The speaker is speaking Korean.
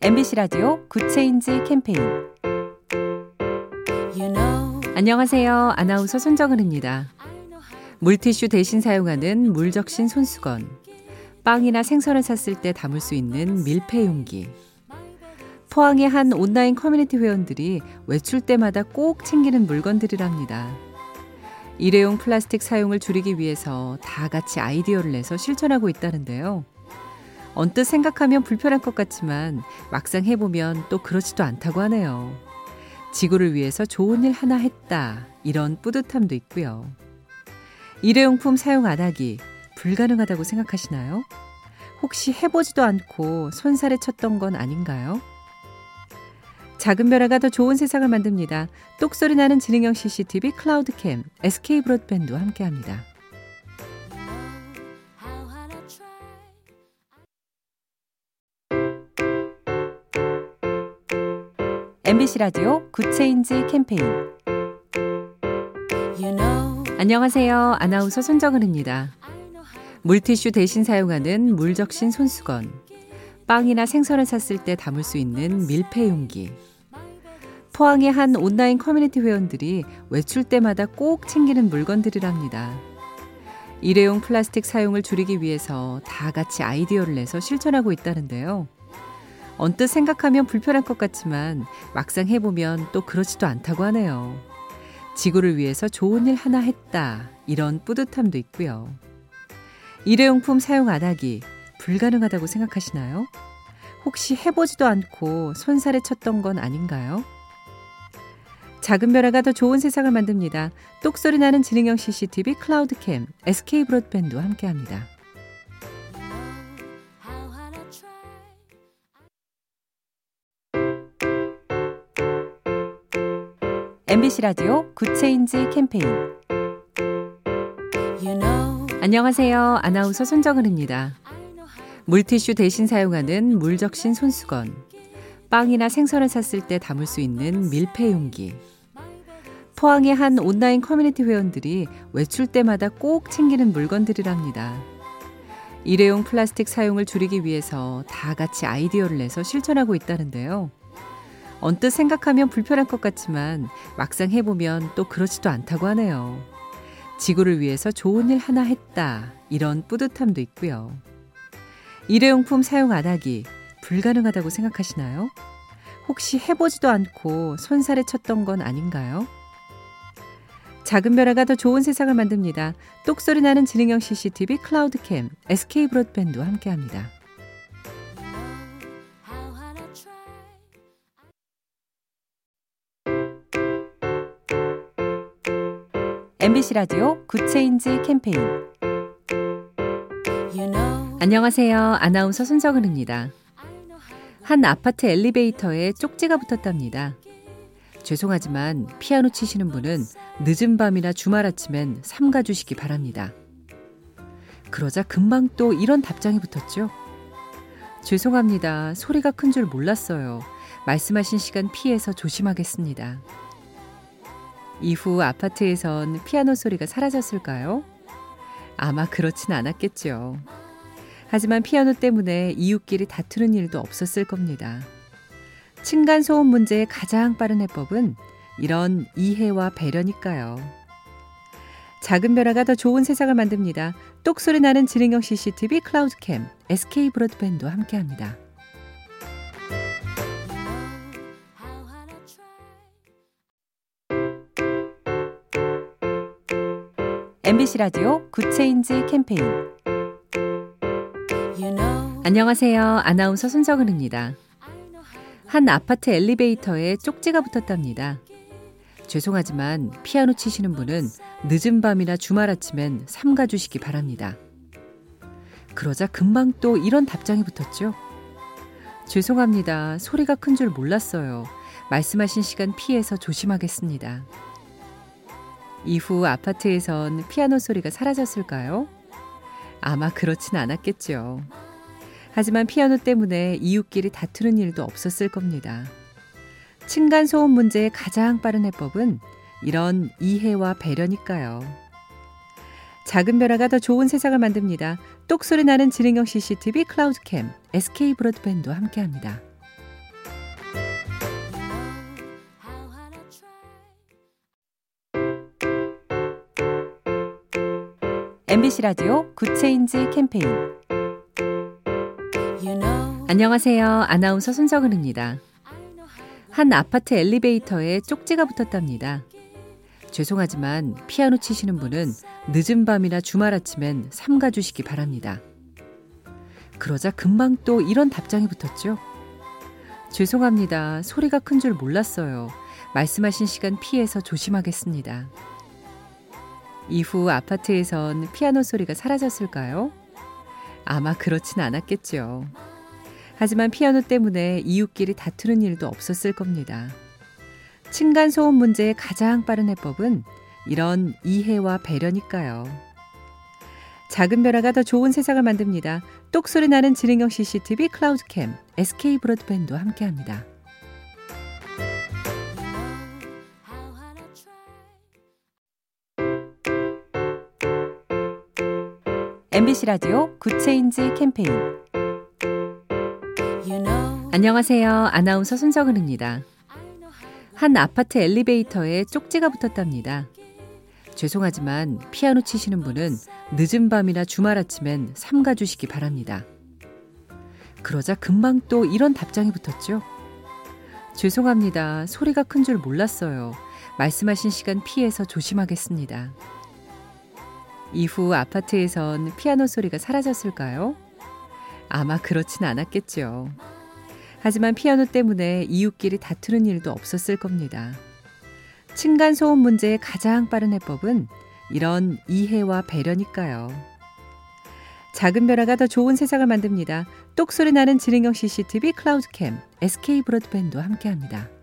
MBC 라디오 Good Change 캠페인 You know, 안녕하세요. 아나운서 손정은입니다. 물티슈 대신 사용하는 물적신 손수건, 빵이나 생선을 샀을 때 담을 수 있는 밀폐 용기, 포항의 한 온라인 커뮤니티 회원들이 외출 때마다 꼭 챙기는 물건들이랍니다. 일회용 플라스틱 사용을 줄이기 위해서 다 같이 아이디어를 내서 실천하고 있다는데요. 언뜻 생각하면 불편할 것 같지만 막상 해보면 또 그렇지도 않다고 하네요. 지구를 위해서 좋은 일 하나 했다. 이런 뿌듯함도 있고요. 일회용품 사용 안 하기 불가능하다고 생각하시나요? 혹시 해보지도 않고 손살에 쳤던 건 아닌가요? 작은 변화가 더 좋은 세상을 만듭니다. 똑소리 나는 지능형 CCTV 클라우드캠 SK 브로드밴드와 함께합니다. MBC 라디오 Good Change 캠페인 You know, 안녕하세요. 아나운서 손정은입니다. 물티슈 대신 사용하는 물 적신 손수건, 빵이나 생선을 샀을 때 담을 수 있는 밀폐 용기, 포항의 한 온라인 커뮤니티 회원들이 외출 때마다 꼭 챙기는 물건들이랍니다. 일회용 플라스틱 사용을 줄이기 위해서 다 같이 아이디어를 내서 실천하고 있다는데요. 언뜻 생각하면 불편할 것 같지만 막상 해보면 또 그렇지도 않다고 하네요. 지구를 위해서 좋은 일 하나 했다. 이런 뿌듯함도 있고요. 일회용품 사용 안 하기 불가능하다고 생각하시나요? 혹시 해보지도 않고 손살에 쳤던 건 아닌가요? 작은 변화가 더 좋은 세상을 만듭니다. 똑소리 나는 지능형 CCTV 클라우드캠 SK 브로드밴드와 함께합니다. MBC 라디오 Good Change 캠페인 You know, 안녕하세요. 아나운서 손정은입니다. 물티슈 대신 사용하는 물적신 손수건, 빵이나 생선을 샀을 때 담을 수 있는 밀폐 용기, 포항의 한 온라인 커뮤니티 회원들이 외출 때마다 꼭 챙기는 물건들이랍니다. 일회용 플라스틱 사용을 줄이기 위해서 다 같이 아이디어를 내서 실천하고 있다는데요. 언뜻 생각하면 불편할 것 같지만 막상 해보면 또 그렇지도 않다고 하네요. 지구를 위해서 좋은 일 하나 했다. 이런 뿌듯함도 있고요. 일회용품 사용 안 하기 불가능하다고 생각하시나요? 혹시 해보지도 않고 손살에 쳤던 건 아닌가요? 작은 변화가 더 좋은 세상을 만듭니다. 똑소리 나는 지능형 CCTV 클라우드캠 SK 브로드밴드와 함께합니다. MBC 라디오 Good Change 캠페인 You know, 안녕하세요. 아나운서 손정은입니다. 한 아파트 엘리베이터에 쪽지가 붙었답니다. 죄송하지만 피아노 치시는 분은 늦은 밤이나 주말 아침엔 삼가 주시기 바랍니다. 그러자 금방 또 이런 답장이 붙었죠. 죄송합니다. 소리가 큰 줄 몰랐어요. 말씀하신 시간 피해서 조심하겠습니다. 이후 아파트에선 피아노 소리가 사라졌을까요? 아마 그렇진 않았겠죠. 하지만 피아노 때문에 이웃끼리 다투는 일도 없었을 겁니다. 층간 소음 문제의 가장 빠른 해법은 이런 이해와 배려니까요. 작은 변화가 더 좋은 세상을 만듭니다. 똑소리 나는 지능형 CCTV 클라우드캠 SK 브로드밴드와 함께합니다. MBC 라디오 Good Change 캠페인 You know, 안녕하세요. 아나운서 how 한 아파트 엘리베이터에 쪽지가 붙었답니다. 죄송하지만 피아노 치시는 분은 늦은 밤이나 주말 아침엔 삼가 주시기 바랍니다. 그러자 금방 또 이런 답장이 붙었죠. 죄송합니다. 소리가 큰 줄 몰랐어요. 말씀하신 시간 피해서 조심하겠습니다. 이후 아파트에선 피아노 소리가 사라졌을까요? 아마 그렇진 않았겠죠. 하지만 피아노 때문에 이웃끼리 다투는 일도 없었을 겁니다. 층간 소음 문제의 가장 빠른 해법은 이런 이해와 배려니까요. 작은 변화가 더 좋은 세상을 만듭니다. 똑소리 나는 지능형 CCTV 클라우드캠 SK 브로드밴드와 함께합니다. MBC 라디오 Good Change 캠페인 You know 안녕하세요. 아나운서 손정은입니다. 한 아파트 엘리베이터에 쪽지가 붙었답니다. 죄송하지만 피아노 치시는 분은 늦은 밤이나 주말 아침엔 삼가 주시기 바랍니다. 그러자 금방 또 이런 답장이 붙었죠. 죄송합니다. 소리가 큰 줄 몰랐어요. 말씀하신 시간 피해서 조심하겠습니다. 이후 아파트에선 피아노 소리가 사라졌을까요? 아마 그렇진 않았겠죠. 하지만 피아노 때문에 이웃끼리 다투는 일도 없었을 겁니다. 층간 소음 문제의 가장 빠른 해법은 이런 이해와 배려니까요. 작은 변화가 더 좋은 세상을 만듭니다. 똑소리 나는 지능형 CCTV 클라우드캠, SK 브로드밴드와 함께합니다. MBC 라디오 Good Change 캠페인 You know 안녕하세요. 아나운서 손정은입니다. 한 아파트 엘리베이터에 쪽지가 붙었답니다. 죄송하지만 피아노 치시는 분은 늦은 밤이나 주말 아침엔 삼가 주시기 바랍니다. 그러자 금방 또 이런 답장이 붙었죠. 죄송합니다. 소리가 큰 줄 몰랐어요. 말씀하신 시간 피해서 조심하겠습니다. 이후 아파트에선 피아노 소리가 사라졌을까요? 아마 그렇진 않았겠죠. 하지만 피아노 때문에 이웃끼리 다투는 일도 없었을 겁니다. 층간 소음 문제의 가장 빠른 해법은 이런 이해와 배려니까요. 작은 변화가 더 좋은 세상을 만듭니다. 똑소리 나는 지능형 CCTV 클라우드캠, SK 브로드밴드와 함께합니다.